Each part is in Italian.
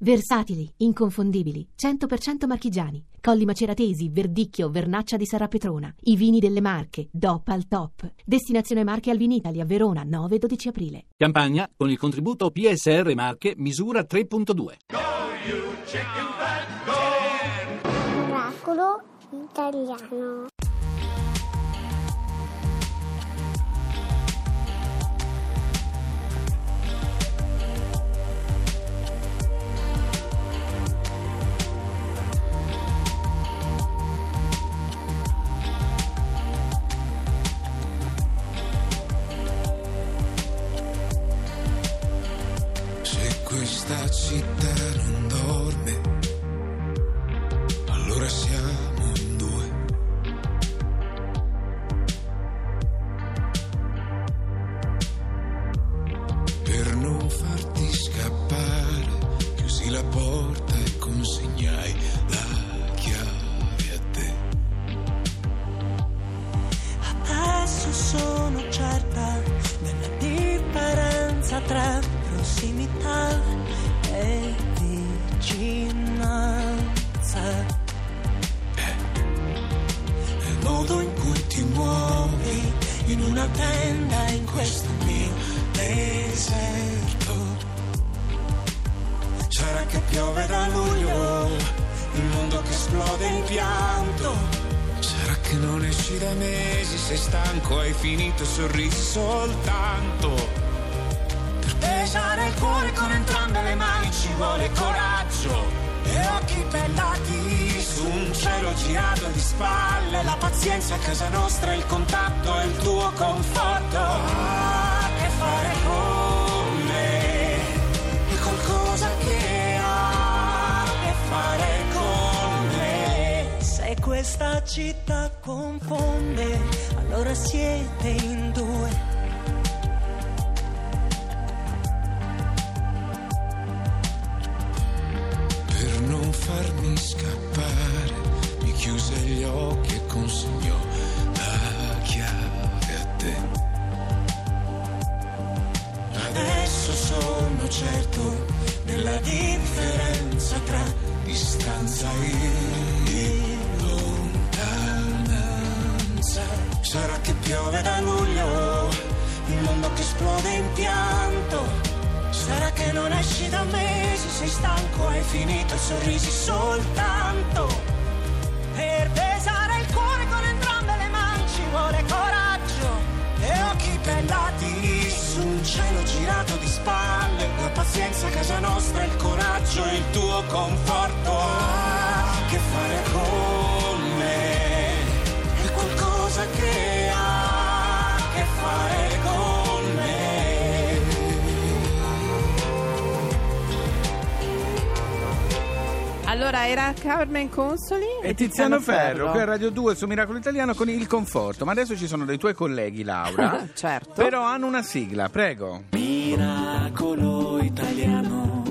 Versatili, inconfondibili, 100% marchigiani. Colli Maceratesi, Verdicchio, Vernaccia di Sarapetrona. I vini delle Marche, DOP al top. Destinazione Marche al Vinitalia, Verona, 9-12 aprile. Campagna con il contributo PSR Marche misura 3.2. Oracolo italiano. Sei stanco, hai finito, sorrisi soltanto. Per pesare il cuore con entrambe le mani ci vuole coraggio. E occhi bellati su un cielo girato di spalle. La pazienza a casa nostra, il contatto e il tuo conforto. Ah, che fare con questa città confonde, allora siete in due. Per non farmi scappare, mi chiuse gli occhi e consegnò piove da luglio, il mondo che esplode in pianto. Sarà che non esci da mesi, sei stanco, hai finito i sorrisi soltanto. Per pesare il cuore con entrambe le mani ci vuole coraggio. E occhi bellati su un cielo girato di spalle. La pazienza a casa nostra, il coraggio e il tuo conforto. Ah, che fare con Allora era Carmen Consoli E Tiziano Ferro, qui a Radio 2 su Miracolo Italiano con il conforto. Ma adesso ci sono dei tuoi colleghi, Laura. certo. Però hanno una sigla, prego. Miracolo italiano.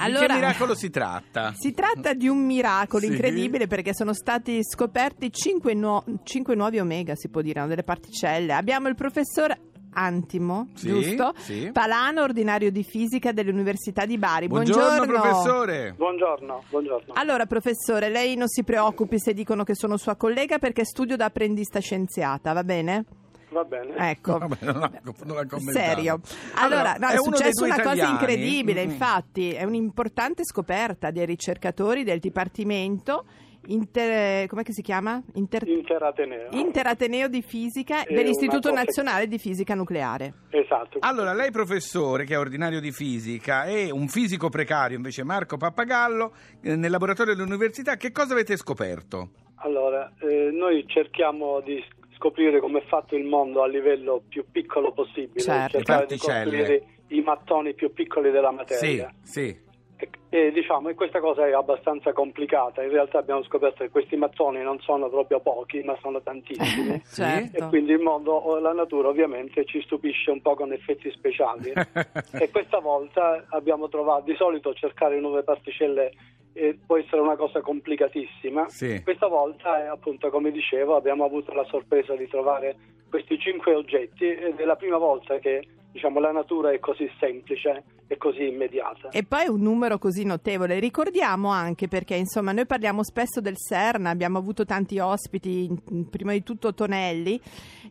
Di Allora, che miracolo si tratta? si tratta di un miracolo Sì. incredibile perché sono stati scoperti cinque, nuo- cinque nuovi omega, si può dire, no? delle particelle. Abbiamo il professor Antimo, Sì, giusto? sì. Palano, ordinario di fisica dell'Università di Bari. Buongiorno, professore. Buongiorno, buongiorno. Allora, professore, lei non si preoccupi se dicono che sono sua collega perché studio da apprendista scienziata, va bene? Va bene. Ecco. Vabbè, non la, non la. Serio. Allora, no, è, dei successa una cosa italiani. incredibile, Mm. infatti, è un'importante scoperta dei ricercatori del Dipartimento Inter... com'è che si chiama? Inter... Interateneo. Interateneo di Fisica È dell'Istituto Nazionale di Fisica Nucleare. Esatto. Allora, lei professore, che è ordinario di fisica, e un fisico precario, invece Marco Pappagallo, eh, nel laboratorio dell'università, che cosa avete scoperto? Allora, eh, noi cerchiamo di scoprire come è fatto il mondo a livello più piccolo possibile, Certo. cercare di costruire i mattoni più piccoli della materia. Sì, sì. E, e, diciamo, e questa cosa è abbastanza complicata. In realtà abbiamo scoperto che questi mattoni non sono proprio pochi, ma sono tantissimi. E certo. quindi il mondo, la natura ovviamente ci stupisce un po' con effetti speciali. e questa volta abbiamo trovato, di solito cercare nuove particelle eh, può essere una cosa complicatissima. Sì. Questa volta, eh, appunto, come dicevo, abbiamo avuto la sorpresa di trovare questi cinque oggetti ed è la prima volta che diciamo, la natura è così semplice e così immediata. E poi un numero così notevole. Ricordiamo anche perché, insomma, noi parliamo spesso del CERN, abbiamo avuto tanti ospiti, prima di tutto Tonelli,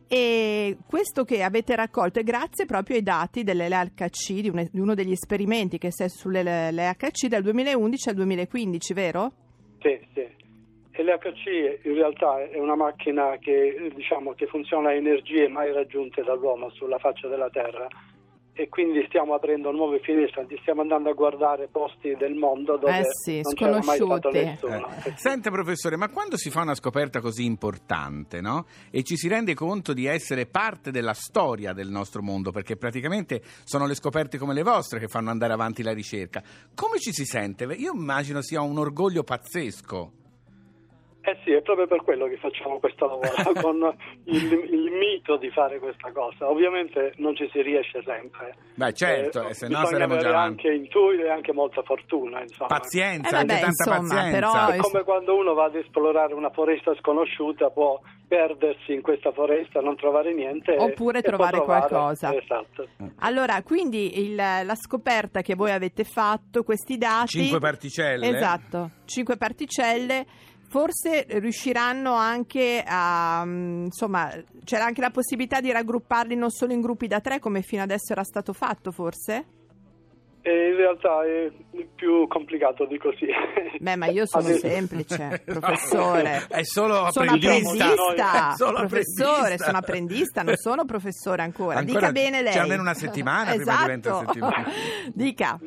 e questo che avete raccolto è grazie proprio ai dati dell'LHC, di, un- di uno degli esperimenti che si è sull'LHC dal 2011 al 2015, vero? Sì, sì. L'HC in realtà è una macchina che, diciamo, che funziona a energie mai raggiunte dall'uomo sulla faccia della Terra e quindi stiamo aprendo nuove finestre, stiamo andando a guardare posti del mondo dove Eh sì, non c'era mai stato nessuno. Eh, Senta professore, ma quando si fa una scoperta così importante, no? E ci si rende conto di essere parte della storia del nostro mondo, perché praticamente sono le scoperte come le vostre che fanno andare avanti la ricerca. Come ci si sente? Io immagino sia un orgoglio pazzesco. Eh sì, è proprio per quello che facciamo questo lavoro, con il, il mito di fare questa cosa. Ovviamente non ci si riesce sempre. Beh, certo, eh, se no bisogna saremmo già avere avanti. anche intuito e anche molta fortuna, insomma. Pazienza, Eh, anche vabbè, tanta insomma, pazienza. però- È come quando uno va ad esplorare una foresta sconosciuta, può perdersi in questa foresta, non trovare niente. Oppure e trovare trovare- qualcosa. Esatto. Allora, quindi il- la scoperta che voi avete fatto, questi dati... Cinque particelle. Esatto, 5 particelle. Forse riusciranno anche a, mm, insomma, c'era anche la possibilità di raggrupparli non solo in gruppi da tre come fino adesso era stato fatto, forse? E in realtà è più complicato di così. Beh, ma io sono Adesso- semplice, professore. È solo Sono apprendista. apprendista, È solo professore, apprendista. sono apprendista, non sono professore ancora. Ancora Dica bene lei. c'è almeno una settimana prima diventa esatto. settimana. Dica.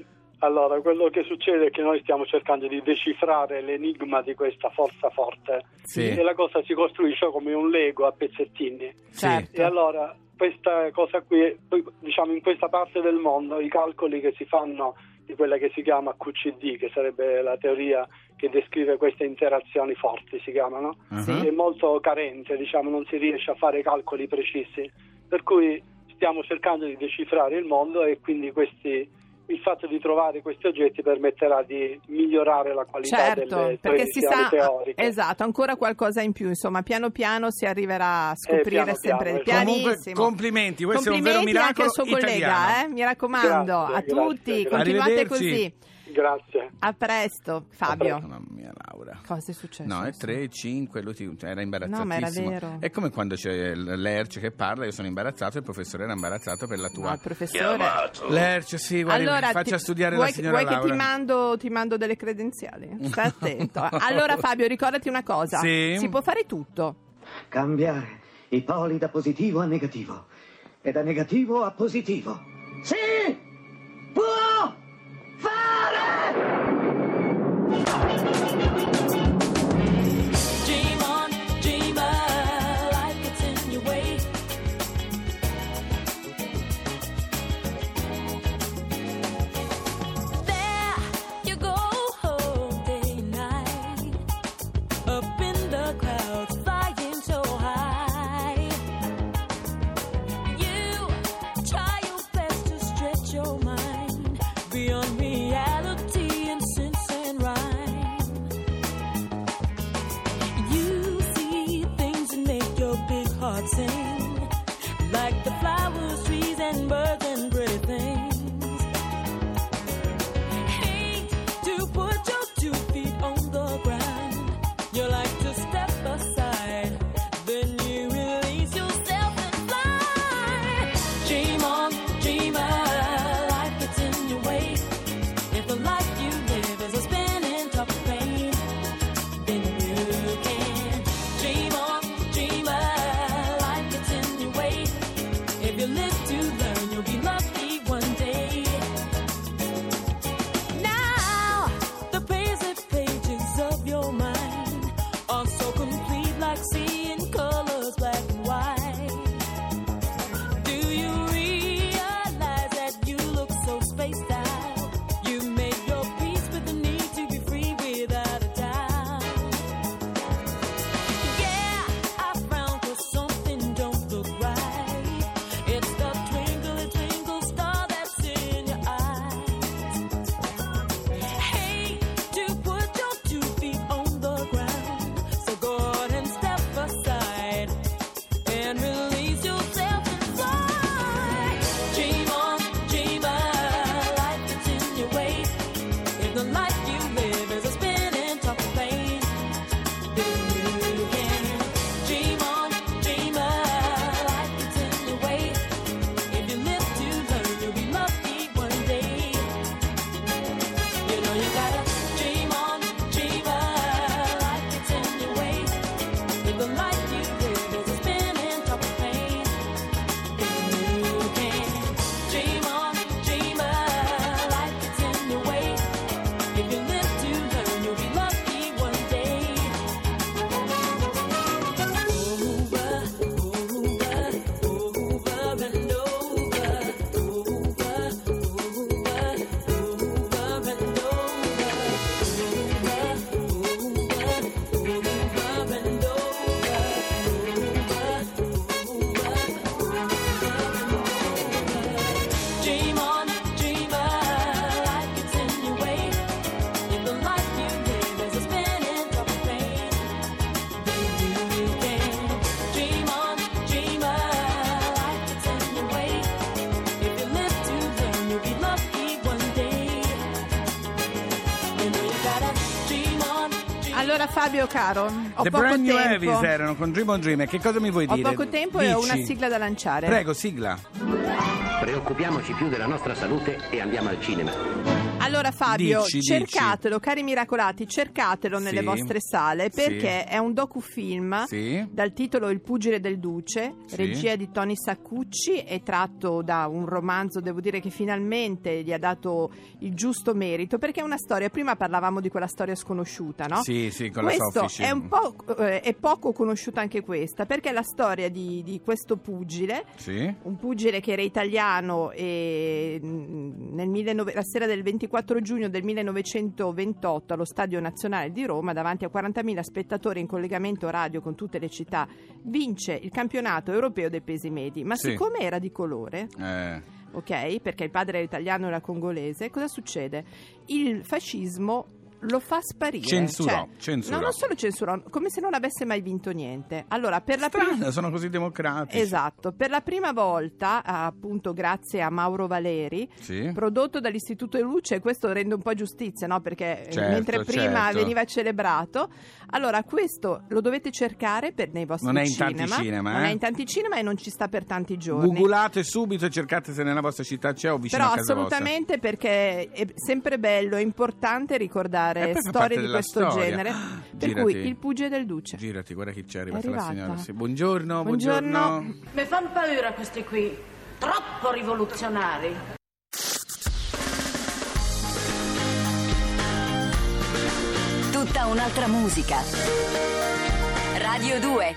Allora, quello che succede è che noi stiamo cercando di decifrare l'enigma di questa forza forte Sì. e la cosa si costruisce come un Lego a pezzettini. Sì. Certo. E allora questa cosa qui, poi, diciamo in questa parte del mondo, i calcoli che si fanno di quella che si chiama QCD, che sarebbe la teoria che descrive queste interazioni forti, si chiamano, Uh-huh. è molto carente, diciamo, non si riesce a fare calcoli precisi. Per cui stiamo cercando di decifrare il mondo e quindi questi, il fatto di trovare questi oggetti permetterà di migliorare la qualità Certo, delle perché si sa, teoriche. esatto, ancora qualcosa in più, insomma, piano piano si arriverà a scoprire piano sempre piano, pianissimo. Comunque, complimenti, questo è un vero Complimenti anche miracolo al suo collega, italiano. eh, mi raccomando, Grazie, a grazie, tutti, grazie. continuate così. Grazie. A presto, Fabio. Mamma mia, Laura. Cosa è successo? No, è 3, 5, lui ti- era imbarazzatissimo. No, ma era vero. È come quando c'è l'Erce che parla, io sono imbarazzato e il professore era imbarazzato per la tua... No, il professore. L'Erce, sì, guardi, Allora, faccia ti- studiare vuoi, la signora vuoi che Laura. ti mando, ti mando delle credenziali? Stai attento. Allora, Fabio, ricordati una cosa: Sì? si può fare tutto. Cambiare i poli da positivo a negativo e da negativo a positivo. Sì! dancing. Allora Fabio caro, ho The poco Brand New tempo. Heavies erano con Dream on Dream. E che cosa mi vuoi Ho dire? poco tempo e ho Dici. una sigla da lanciare. Prego, sigla. Preoccupiamoci più della nostra salute e andiamo al cinema. Allora Fabio, Dici, cercatelo, cari miracolati, cercatelo nelle Sì. vostre sale Sì. perché è un docufilm Sì. dal titolo Il pugile del duce, Sì. regia di Tony Saccucci, è tratto da un romanzo, devo dire che finalmente gli ha dato il giusto merito perché è una storia, prima parlavamo di quella storia sconosciuta, no? Sì, sì, con la Questo soffice. è un po' eh, è poco conosciuta anche questa perché è la storia di, di questo pugile Sì. un pugile che era italiano e mm, nel 19 la sera del 24 giugno del 1928 allo Stadio Nazionale di Roma davanti a 40.000 spettatori in collegamento radio con tutte le città vince il campionato europeo dei pesi medi ma Sì. siccome era di colore Eh, ok perché il padre era italiano e era congolese cosa succede? il fascismo lo fa sparire Censurò, cioè, censurò. no, non solo censurò come se non avesse mai vinto niente allora per la prima strano, sono così democratici. Esatto, per la prima volta, appunto grazie a Mauro Valeri, Sì. prodotto dall'Istituto di Luce, questo rende un po' giustizia, no? Perché eh, Certo, mentre prima certo. veniva celebrato, allora questo lo dovete cercare per, nei vostri Non è in cinema. tanti cinema, non eh? è in tanti cinema e non ci sta per tanti giorni. Googlate subito e cercate se nella vostra città c'è o vicino Però a casa assolutamente perché è sempre bello, è importante ricordare parte storie di questo storia. genere. Per Girati. cui il Pugile del Duce. Girati, guarda chi c'è, È arrivata la arrivata. signora. Sì. Buongiorno, Buongiorno. buongiorno. Mi fanno paura questi qui, troppo rivoluzionari. Tutta un'altra musica. Radio 2